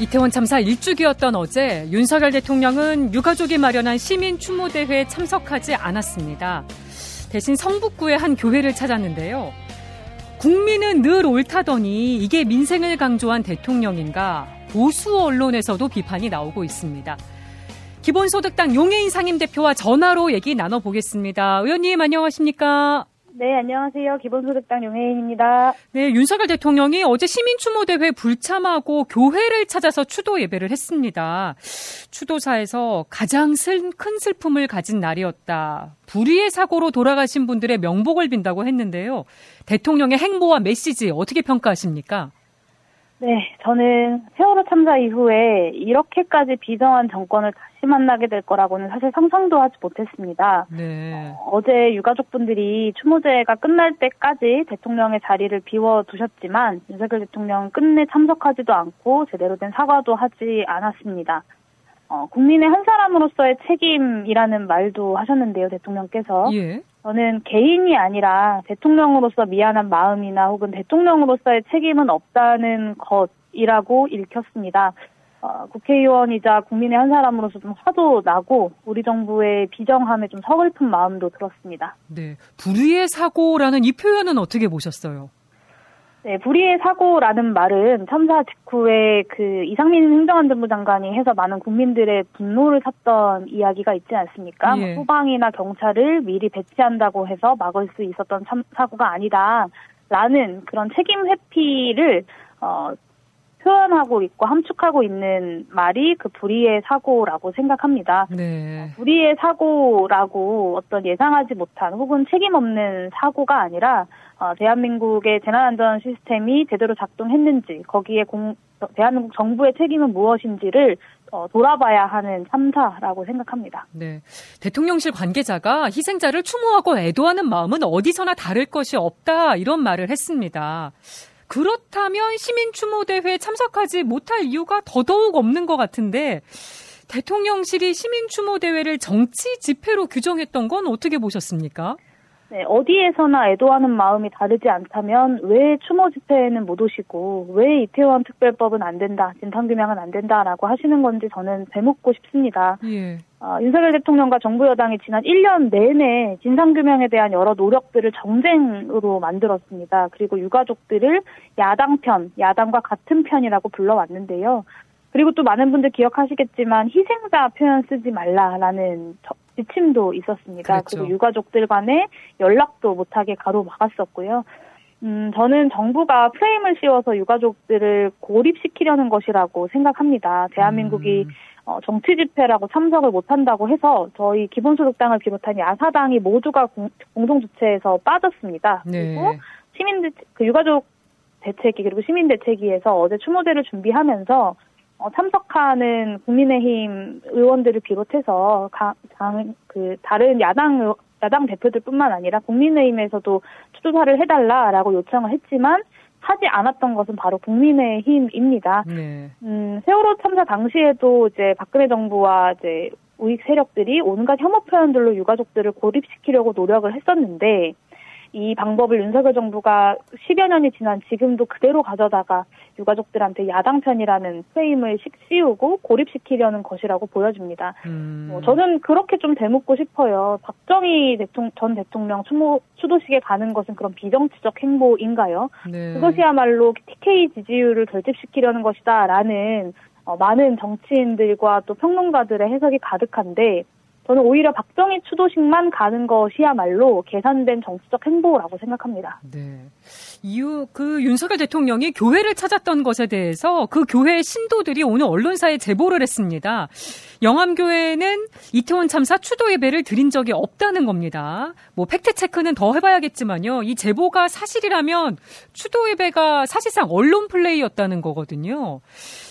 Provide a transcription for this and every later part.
이태원 참사 일주기였던 어제 윤석열 대통령은 유가족이 마련한 시민 추모대회에 참석하지 않았습니다. 대신 성북구의 한 교회를 찾았는데요. 국민은 늘 옳다더니 이게 민생을 강조한 대통령인가 보수 언론에서도 비판이 나오고 있습니다. 기본소득당 용해인 상임대표와 전화로 얘기 나눠보겠습니다. 의원님 안녕하십니까? 네, 안녕하세요. 기본소득당 용혜인입니다. 네, 윤석열 대통령이 어제 시민추모대회 불참하고 교회를 찾아서 추도 예배를 했습니다. 추도사에서 가장 큰 슬픔을 가진 날이었다. 불의의 사고로 돌아가신 분들의 명복을 빈다고 했는데요. 대통령의 행보와 메시지 어떻게 평가하십니까? 네, 저는 세월호 참사 이후에 이렇게까지 비정한 정권을 다시 만나게 될 거라고는 사실 상상도 하지 못했습니다. 네. 어, 제 유가족분들이 추모제가 끝날 때까지 대통령의 자리를 비워두셨지만 윤석열 대통령 끝내 참석하지도 않고 제대로 된 사과도 하지 않았습니다. 어, 국민의 한 사람으로서의 책임이라는 말도 하셨는데요, 대통령께서. 예. 저는 개인이 아니라 대통령으로서 미안한 마음이나 혹은 대통령으로서의 책임은 없다는 것이라고 읽혔습니다. 어, 국회의원이자 국민의 한 사람으로서 좀 화도 나고 우리 정부의 비정함에 좀 서글픈 마음도 들었습니다. 네, 불의의 사고라는 이 표현은 어떻게 보셨어요? 네, 불의의 사고라는 말은 참사 직후에 그 이상민 행정안전부 장관이 해서 많은 국민들의 분노를 샀던 이야기가 있지 않습니까? 예. 소방이나 경찰을 미리 배치한다고 해서 막을 수 있었던 참, 사고가 아니다. 라는 그런 책임 회피를 어, 표현하고 있고 함축하고 있는 말이 그 불의의 사고라고 생각합니다. 네. 불의의 사고라고 어떤 예상하지 못한 혹은 책임 없는 사고가 아니라 어, 대한민국의 재난안전 시스템이 제대로 작동했는지 거기에 공, 대한민국 정부의 책임은 무엇인지를 어, 돌아봐야 하는 참사라고 생각합니다. 네. 대통령실 관계자가 희생자를 추모하고 애도하는 마음은 어디서나 다를 것이 없다 이런 말을 했습니다. 그렇다면 시민 추모대회에 참석하지 못할 이유가 더더욱 없는 것 같은데 대통령실이 시민 추모대회를 정치 집회로 규정했던 건 어떻게 보셨습니까? 네, 어디에서나 애도하는 마음이 다르지 않다면 왜 추모 집회에는 못 오시고 왜 이태원 특별법은 안 된다, 진상규명은 안 된다라고 하시는 건지 저는 되묻고 싶습니다. 예. 어, 윤석열 대통령과 정부 여당이 지난 1년 내내 진상규명에 대한 여러 노력들을 정쟁으로 만들었습니다. 그리고 유가족들을 야당 편, 야당과 같은 편이라고 불러왔는데요. 그리고 또 많은 분들 기억하시겠지만 희생자 표현 쓰지 말라라는 지침도 있었습니다. 그렇죠. 그리고 유가족들 간에 연락도 못하게 가로막았었고요. 음, 저는 정부가 프레임을 씌워서 유가족들을 고립시키려는 것이라고 생각합니다. 대한민국이 음. 어, 정치 집회라고 참석을 못한다고 해서 저희 기본소득당을 비롯한 야사당이 모두가 공, 동 주체에서 빠졌습니다. 네. 그리고 시민 그 유가족 대책위 그리고 시민 대책위에서 어제 추모대를 준비하면서 어, 참석하는 국민의힘 의원들을 비롯해서 가, 장, 그 다른 야당 야당 대표들뿐만 아니라 국민의힘에서도 추조사를 해달라라고 요청을 했지만 하지 않았던 것은 바로 국민의힘입니다. 네. 음, 세월호 참사 당시에도 이제 박근혜 정부와 이제 우익 세력들이 온갖 혐오 표현들로 유가족들을 고립시키려고 노력을 했었는데 이 방법을 윤석열 정부가 10여 년이 지난 지금도 그대로 가져다가 유가족들한테 야당 편이라는 프레임을 씌우고 고립시키려는 것이라고 보여집니다. 음. 뭐 저는 그렇게 좀 되묻고 싶어요. 박정희 대통령, 전 대통령 추모, 추도식에 가는 것은 그런 비정치적 행보인가요? 네. 그것이야말로 TK 지지율을 결집시키려는 것이다라는 어, 많은 정치인들과 또 평론가들의 해석이 가득한데 저는 오히려 박정희 추도식만 가는 것이야말로 계산된 정치적 행보라고 생각합니다. 네. 이후 그 윤석열 대통령이 교회를 찾았던 것에 대해서 그 교회 신도들이 오늘 언론사에 제보를 했습니다. 영암교회는 이태원 참사 추도 예배를 드린 적이 없다는 겁니다. 뭐 팩트 체크는 더 해봐야겠지만요. 이 제보가 사실이라면 추도 예배가 사실상 언론 플레이였다는 거거든요.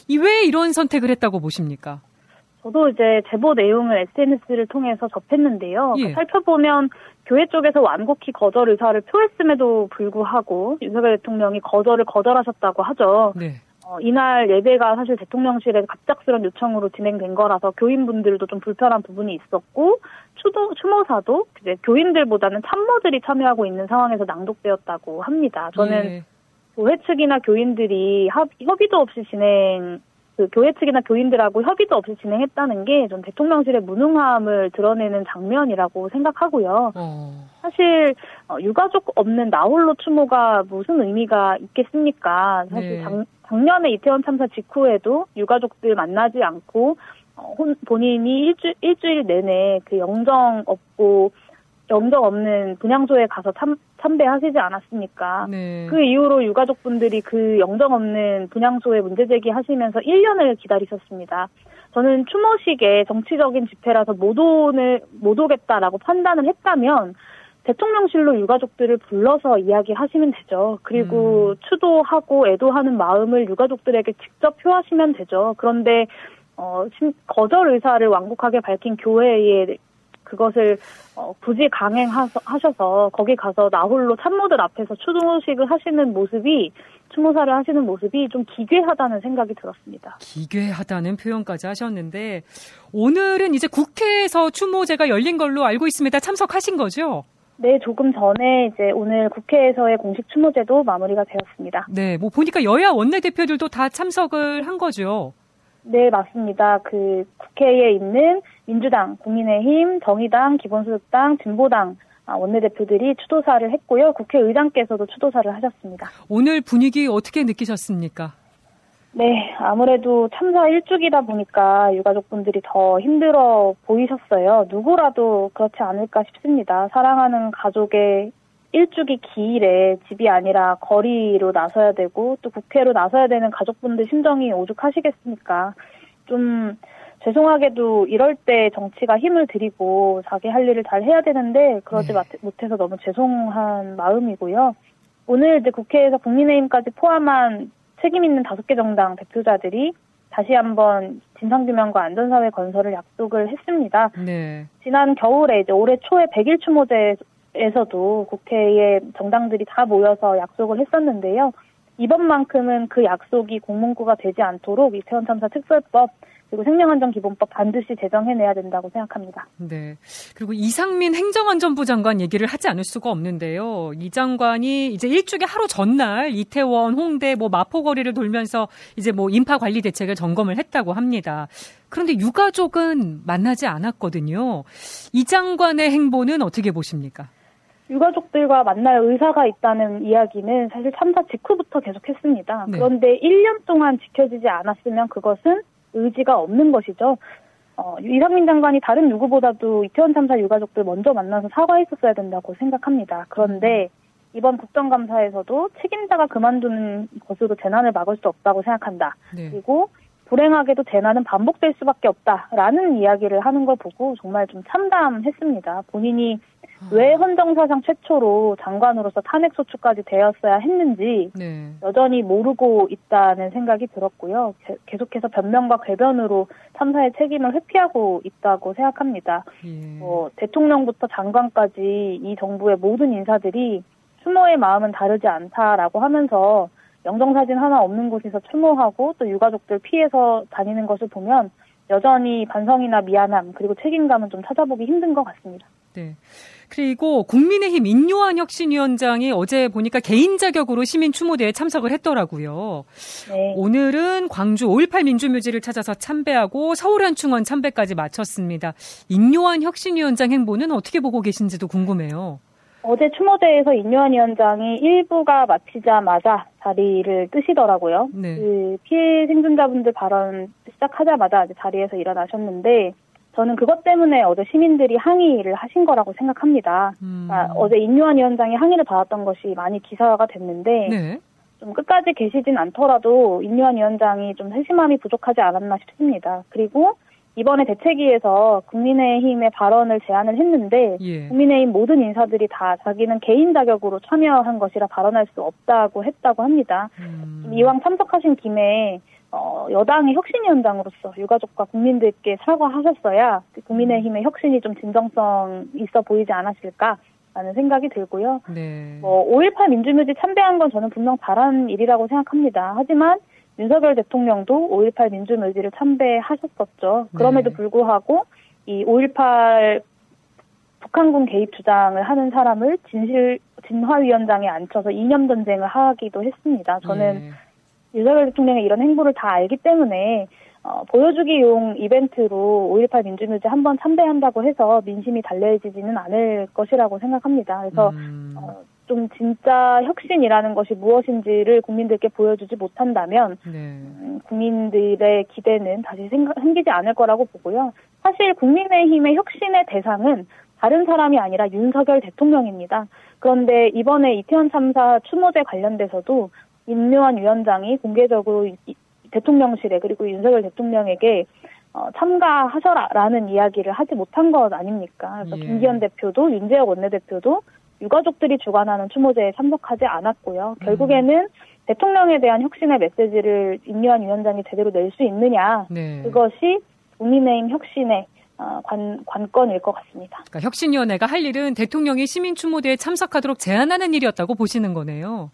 이 왜 이런 선택을 했다고 보십니까? 저도 이제 제보 내용을 SNS를 통해서 접했는데요. 예. 살펴보면 교회 쪽에서 완곡히 거절 의사를 표했음에도 불구하고 윤석열 대통령이 거절을 거절하셨다고 하죠. 네. 어, 이날 예배가 사실 대통령실에 갑작스런 요청으로 진행된 거라서 교인분들도 좀 불편한 부분이 있었고 추도 추모사도 이제 교인들보다는 참모들이 참여하고 있는 상황에서 낭독되었다고 합니다. 저는 예. 교회 측이나 교인들이 합, 협의도 없이 진행 그 교회 측이나 교인들하고 협의도 없이 진행했다는 게 좀 대통령실의 무능함을 드러내는 장면이라고 생각하고요. 어. 사실 어, 유가족 없는 나홀로 추모가 무슨 의미가 있겠습니까? 사실 네. 작, 작년에 이태원 참사 직후에도 유가족들 만나지 않고 어, 혼, 본인이 일주, 일주일 내내 그 영정 없고 영정 없는 분향소에 가서 참, 참배하시지 않았습니까? 네. 그 이후로 유가족분들이 그 영정 없는 분향소에 문제 제기하시면서 1년을 기다리셨습니다. 저는 추모식에 정치적인 집회라서 못 오늘 못 오겠다라고 판단을 했다면 대통령실로 유가족들을 불러서 이야기하시면 되죠. 그리고 음. 추도하고 애도하는 마음을 유가족들에게 직접 표하시면 되죠. 그런데 어, 거절 의사를 완곡하게 밝힌 교회에 그것을 어, 굳이 강행하셔서 거기 가서 나홀로 참모들 앞에서 추도식을 하시는 모습이 추모사를 하시는 모습이 좀 기괴하다는 생각이 들었습니다. 기괴하다는 표현까지 하셨는데 오늘은 이제 국회에서 추모제가 열린 걸로 알고 있습니다. 참석하신 거죠? 네, 조금 전에 이제 오늘 국회에서의 공식 추모제도 마무리가 되었습니다. 네, 뭐 보니까 여야 원내대표들도 다 참석을 한 거죠. 네, 맞습니다. 그 국회에 있는 민주당, 국민의힘, 정의당, 기본소득당, 진보당 아, 원내대표들이 추도사를 했고요. 국회의장께서도 추도사를 하셨습니다. 오늘 분위기 어떻게 느끼셨습니까? 네, 아무래도 참사 일주기다 보니까 유가족분들이 더 힘들어 보이셨어요. 누구라도 그렇지 않을까 싶습니다. 사랑하는 가족의 일주기 기일에 집이 아니라 거리로 나서야 되고 또 국회로 나서야 되는 가족분들 심정이 오죽하시겠습니까? 좀 죄송하게도 이럴 때 정치가 힘을 들이고 자기 할 일을 잘 해야 되는데 그러지 네. 못해서 너무 죄송한 마음이고요. 오늘 이제 국회에서 국민의힘까지 포함한 책임 있는 다섯 개 정당 대표자들이 다시 한번 진상규명과 안전사회 건설을 약속을 했습니다. 네. 지난 겨울에 이제 올해 초에 100일 추모제 에서도 국회에 정당들이 다 모여서 약속을 했었는데요. 이번만큼은 그 약속이 공문구가 되지 않도록 이태원 참사 특별법 그리고 생명안전기본법 반드시 제정해내야 된다고 생각합니다. 네. 그리고 이상민 행정안전부 장관 얘기를 하지 않을 수가 없는데요. 이 장관이 이제 일주기 하루 전날 이태원, 홍대, 뭐 마포거리를 돌면서 이제 뭐 인파 관리 대책을 점검을 했다고 합니다. 그런데 유가족은 만나지 않았거든요. 이 장관의 행보는 어떻게 보십니까? 유가족들과 만날 의사가 있다는 이야기는 사실 참사 직후부터 계속했습니다. 네. 그런데 1년 동안 지켜지지 않았으면 그것은 의지가 없는 것이죠. 어, 이상민 장관이 다른 누구보다도 이태원 참사 유가족들 먼저 만나서 사과했었어야 된다고 생각합니다. 그런데 음. 이번 국정감사에서도 책임자가 그만두는 것으로 재난을 막을 수 없다고 생각한다. 네. 그리고 불행하게도 재난은 반복될 수밖에 없다라는 이야기를 하는 걸 보고 정말 좀 참담했습니다. 본인이 왜 헌정사상 최초로 장관으로서 탄핵소추까지 되었어야 했는지 네. 여전히 모르고 있다는 생각이 들었고요. 계속해서 변명과 궤변으로 참사의 책임을 회피하고 있다고 생각합니다. 예. 어, 대통령부터 장관까지 이 정부의 모든 인사들이 추모의 마음은 다르지 않다라고 하면서 영정사진 하나 없는 곳에서 추모하고 또 유가족들 피해서 다니는 것을 보면 여전히 반성이나 미안함 그리고 책임감은 좀 찾아보기 힘든 것 같습니다. 네. 그리고 국민의힘 인요한 혁신위원장이 어제 보니까 개인 자격으로 시민 추모대에 참석을 했더라고요. 네. 오늘은 광주 5.18 민주묘지를 찾아서 참배하고 서울 한충원 참배까지 마쳤습니다. 인요한 혁신위원장 행보는 어떻게 보고 계신지도 궁금해요. 어제 추모대에서 인요한 위원장이 일부가 마치자마자 자리를 뜨시더라고요. 네. 그 피해 생존자분들 발언 시작하자마자 자리에서 일어나셨는데 저는 그것 때문에 어제 시민들이 항의를 하신 거라고 생각합니다. 음. 그러니까 어제 인요한 위원장이 항의를 받았던 것이 많이 기사화가 됐는데 네. 좀 끝까지 계시진 않더라도 인요한 위원장이 좀 세심함이 부족하지 않았나 싶습니다. 그리고 이번에 대책위에서 국민의힘의 발언을 제안을 했는데 예. 국민의힘 모든 인사들이 다 자기는 개인 자격으로 참여한 것이라 발언할 수 없다고 했다고 합니다. 음. 이왕 참석하신 김에 어, 여당의 혁신위원장으로서 유가족과 국민들께 사과하셨어야 국민의힘의 혁신이 좀 진정성 있어 보이지 않았을까 라는 생각이 들고요. 네. 뭐, 5.18 민주묘지 참배한 건 저는 분명 잘한 일이라고 생각합니다. 하지만 윤석열 대통령도 5.18 민주묘지를 참배하셨었죠. 그럼에도 네. 불구하고 이 5.18 북한군 개입 주장을 하는 사람을 진실 진화위원장에 앉혀서 이념 전쟁을 하기도 했습니다. 저는 네. 윤석열 대통령의 이런 행보를 다 알기 때문에 어, 보여주기용 이벤트로 5.18 민주묘지 한번 참배한다고 해서 민심이 달래지지는 않을 것이라고 생각합니다. 그래서 음. 어, 좀 진짜 혁신이라는 것이 무엇인지를 국민들께 보여주지 못한다면 네. 음, 국민들의 기대는 다시 생각, 생기지 않을 거라고 보고요. 사실 국민의힘의 혁신의 대상은 다른 사람이 아니라 윤석열 대통령입니다. 그런데 이번에 이태원 참사 추모제 관련돼서도 임묘한 위원장이 공개적으로 대통령실에 그리고 윤석열 대통령에게 어, 참가하셔라라는 이야기를 하지 못한 것 아닙니까? 그래서 예. 김기현 대표도 윤재혁 원내대표도 유가족들이 주관하는 추모제에 참석하지 않았고요. 음. 결국에는 대통령에 대한 혁신의 메시지를 임요한 위원장이 제대로 낼 수 있느냐 네. 그것이 국민의힘 혁신의 어, 관, 관건일 것 같습니다. 그러니까 혁신위원회가 할 일은 대통령이 시민 추모대에 참석하도록 제안하는 일이었다고 보시는 거네요.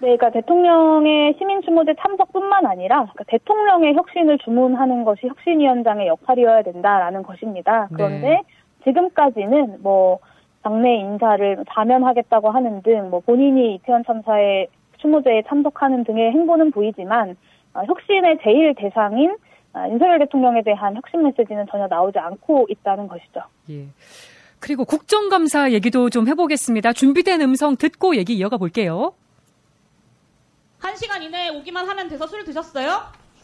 네, 그러니까 대통령의 시민 추모제 참석뿐만 아니라 그러니까 대통령의 혁신을 주문하는 것이 혁신위원장의 역할이어야 된다라는 것입니다. 그런데 네. 지금까지는 뭐 당내 인사를 자면하겠다고 하는 등 뭐 본인이 이태원 참사에 추모제에 참석하는 등의 행보는 보이지만 어, 혁신의 제일 대상인 어, 윤석열 대통령에 대한 혁신 메시지는 전혀 나오지 않고 있다는 것이죠. 예. 그리고 국정감사 얘기도 좀 해보겠습니다. 준비된 음성 듣고 얘기 이어가 볼게요. 한 시간 이내에 오기만 하면 돼서 술 드셨어요?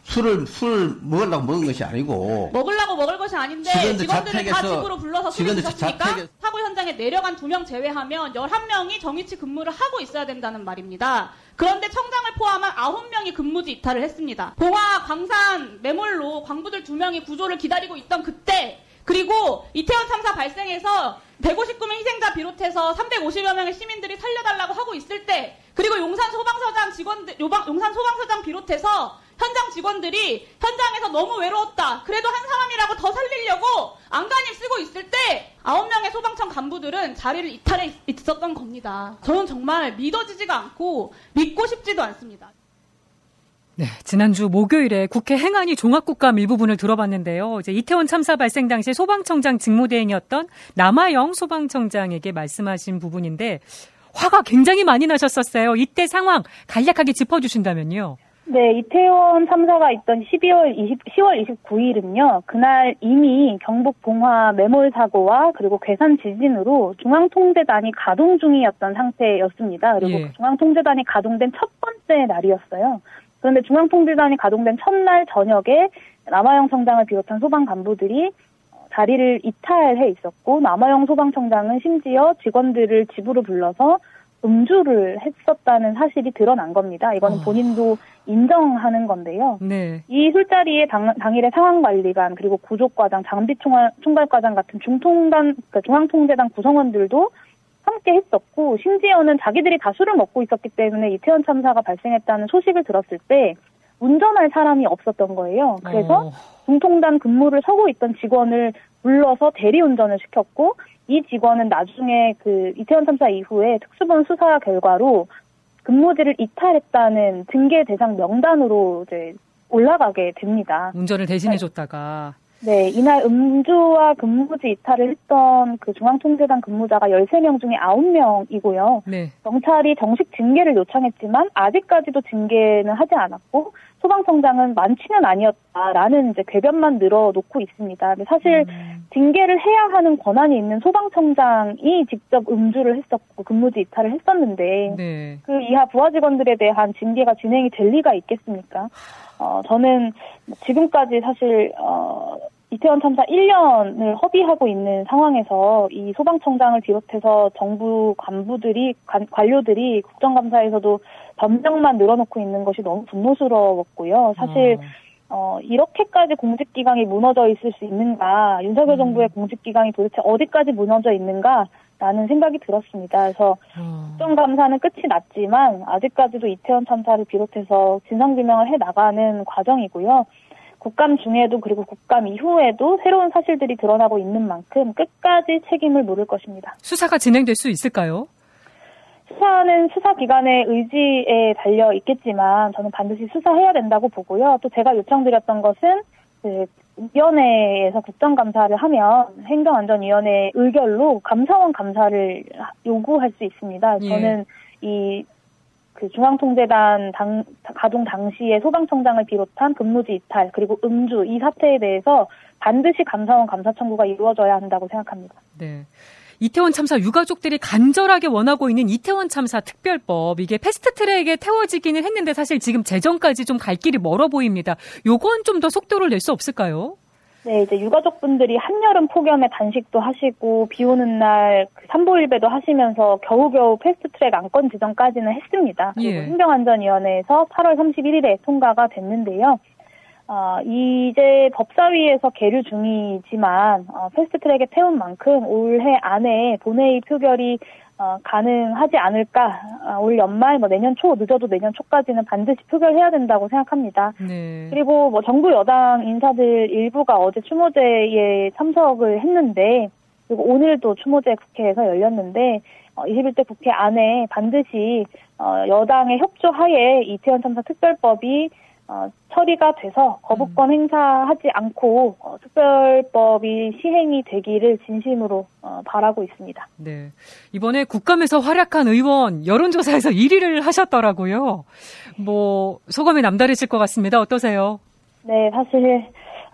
술을 술 먹으려고 먹은 것이 아니고 먹으려고 먹을 것이 아닌데 직원들 을 다 집으로 불러서 술을 드셨습니까? 자택에... 사고 현장에 내려간 두 명 제외하면 11명이 정위치 근무를 하고 있어야 된다는 말입니다. 그런데 청장을 포함한 9명이 근무지 이탈을 했습니다. 봉화, 광산, 매몰로 광부들 두 명이 구조를 기다리고 있던 그때 그리고 이태원 참사 발생해서 159명 희생자 비롯해서 350여 명의 시민들이 살려달라고 하고 있을 때 그리고 용산 소방서장 직원들 용산 소방서장 비롯해서 현장 직원들이 현장에서 너무 외로웠다. 그래도 한 사람이라고 더 살리려고 안간힘 쓰고 있을 때 아홉 명의 소방청 간부들은 자리를 이탈해 있었던 겁니다. 저는 정말 믿어지지가 않고 믿고 싶지도 않습니다. 네, 지난주 목요일에 국회 행안위 종합국감 일부분을 들어봤는데요. 이제 이태원 참사 발생 당시 소방청장 직무대행이었던 남아영 소방청장에게 말씀하신 부분인데 화가 굉장히 많이 나셨었어요. 이때 상황 간략하게 짚어주신다면요. 네, 이태원 참사가 있던 12월 20, 10월 29일은요, 그날 이미 경북 봉화 매몰 사고와 그리고 괴산 지진으로 중앙통제단이 가동 중이었던 상태였습니다. 그리고 예. 중앙통제단이 가동된 첫 번째 날이었어요. 그런데 중앙통제단이 가동된 첫날 저녁에 남아영 청장을 비롯한 소방 간부들이 자리를 이탈해 있었고 남아영 소방청장은 심지어 직원들을 집으로 불러서 음주를 했었다는 사실이 드러난 겁니다. 이거는 어. 본인도 인정하는 건데요. 네. 이 술자리에 당, 당일의 상황관리관 그리고 구조과장, 장비총괄과장 같은 중통단, 그러니까 중앙통제단 구성원들도 함께 했었고 심지어는 자기들이 다 술을 먹고 있었기 때문에 이태원 참사가 발생했다는 소식을 들었을 때 운전할 사람이 없었던 거예요. 그래서 어. 중통단 근무를 서고 있던 직원을 불러서 대리운전을 시켰고 이 직원은 나중에 그 이태원 참사 이후에 특수본 수사 결과로 근무지를 이탈했다는 징계 대상 명단으로 이제 올라가게 됩니다. 운전을 대신해줬다가. 네, 이날 음주와 근무지 이탈을 했던 그 중앙통제단 근무자가 13명 중에 9명이고요. 네. 경찰이 정식 징계를 요청했지만 아직까지도 징계는 하지 않았고 소방청장은 만취는 아니었다라는 이제 궤변만 늘어놓고 있습니다. 근데 사실 음. 징계를 해야 하는 권한이 있는 소방청장이 직접 음주를 했었고 근무지 이탈을 했었는데 네. 그 이하 부하 직원들에 대한 징계가 진행이 될 리가 있겠습니까? 어, 저는 지금까지 사실 어, 이태원 참사 1년을 허비하고 있는 상황에서 이 소방청장을 비롯해서 정부 간부들이 관, 관료들이 국정감사에서도 변명만 늘어놓고 있는 것이 너무 분노스러웠고요. 사실 어, 어 이렇게까지 공직기강이 무너져 있을 수 있는가, 윤석열 음. 정부의 공직기강이 도대체 어디까지 무너져 있는가, 라는 생각이 들었습니다. 그래서 어. 국정감사는 끝이 났지만 아직까지도 이태원 참사를 비롯해서 진상규명을 해 나가는 과정이고요. 국감 중에도 그리고 국감 이후에도 새로운 사실들이 드러나고 있는 만큼 끝까지 책임을 물을 것입니다. 수사가 진행될 수 있을까요? 수사는 수사기관의 의지에 달려 있겠지만 저는 반드시 수사해야 된다고 보고요. 또 제가 요청드렸던 것은 그 위원회에서 국정감사를 하면 행정안전위원회 의결로 감사원 감사를 요구할 수 있습니다. 예. 저는 이 그 중앙통제단 당, 가동 당시에 소방청장을 비롯한 근무지 이탈 그리고 음주 이 사태에 대해서 반드시 감사원 감사 청구가 이루어져야 한다고 생각합니다. 네. 이태원 참사 유가족들이 간절하게 원하고 있는 이태원 참사 특별법 이게 패스트트랙에 태워지기는 했는데 사실 지금 재정까지 좀 갈 길이 멀어 보입니다. 요건 좀 더 속도를 낼 수 없을까요? 네, 이제 유가족분들이 한여름 폭염에 단식도 하시고 비 오는 날그 삼보일배도 하시면서 겨우겨우 패스트트랙 안건 지정까지는 했습니다. 그리고 예. 행정안전위원회에서 8월 31일에 통과가 됐는데요. 어, 이제 법사위에서 계류 중이지만 어, 패스트트랙에 태운 만큼 올해 안에 본회의 표결이 어, 가능하지 않을까. 어, 올 연말, 뭐 내년 초, 늦어도 내년 초까지는 반드시 표결해야 된다고 생각합니다. 네. 그리고 뭐 정부 여당 인사들 일부가 어제 추모제에 참석을 했는데, 그리고 오늘도 추모제 국회에서 열렸는데, 어, 21대 국회 안에 반드시 어, 여당의 협조하에 이태원 참사 특별법이 어, 처리가 돼서 거부권 음. 행사하지 않고 어, 특별법이 시행이 되기를 진심으로 어, 바라고 있습니다. 네. 이번에 국감에서 활약한 의원 여론조사에서 1위를 하셨더라고요. 뭐 소감이 남다르실 것 같습니다. 어떠세요? 네, 사실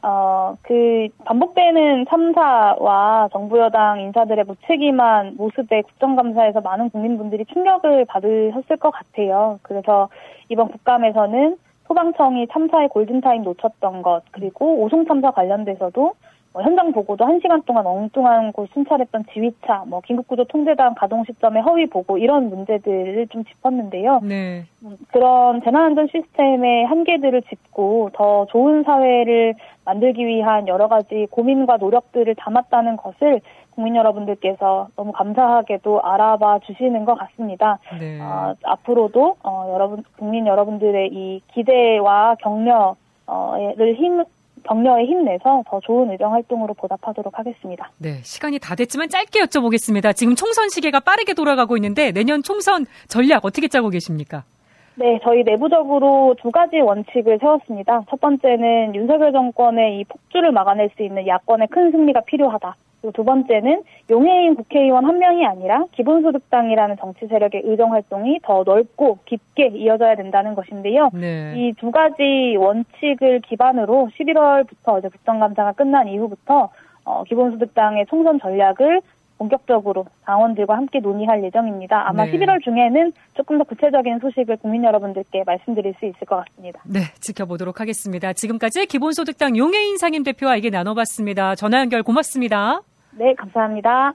어, 그 반복되는 참사와 정부 여당 인사들의 무책임한 모습에 국정감사에서 많은 국민분들이 충격을 받으셨을 것 같아요. 그래서 이번 국감에서는 소방청이 참사의 골든타임 놓쳤던 것, 그리고 오송 참사 관련돼서도 뭐 현장 보고도 1시간 동안 엉뚱한 곳 순찰했던 지휘차, 뭐 긴급구조 통제단 가동 시점의 허위 보고 이런 문제들을 좀 짚었는데요. 네. 음, 그런 재난안전 시스템의 한계들을 짚고 더 좋은 사회를 만들기 위한 여러 가지 고민과 노력들을 담았다는 것을 국민 여러분들께서 너무 감사하게도 알아봐 주시는 것 같습니다. 네. 어, 앞으로도 어, 여러분 국민 여러분들의 이 기대와 격려를 힘 격려에 힘내서 더 좋은 의정 활동으로 보답하도록 하겠습니다. 네, 시간이 다 됐지만 짧게 여쭤보겠습니다. 지금 총선 시계가 빠르게 돌아가고 있는데 내년 총선 전략 어떻게 짜고 계십니까? 네, 저희 내부적으로 두 가지 원칙을 세웠습니다. 첫 번째는 윤석열 정권의 이 폭주를 막아낼 수 있는 야권의 큰 승리가 필요하다. 두 번째는 용해인 국회의원 한 명이 아니라 기본소득당이라는 정치 세력의 의정 활동이 더 넓고 깊게 이어져야 된다는 것인데요. 네. 이두 가지 원칙을 기반으로 11월부터 이제 국정감사가 끝난 이후부터 어, 기본소득당의 총선 전략을 본격적으로 당원들과 함께 논의할 예정입니다. 아마 네. 11월 중에는 조금 더 구체적인 소식을 국민 여러분들께 말씀드릴 수 있을 것 같습니다. 네, 지켜보도록 하겠습니다. 지금까지 기본소득당 용해인 상임 대표와 얘기 나눠봤습니다. 전화 연결 고맙습니다. 네, 감사합니다.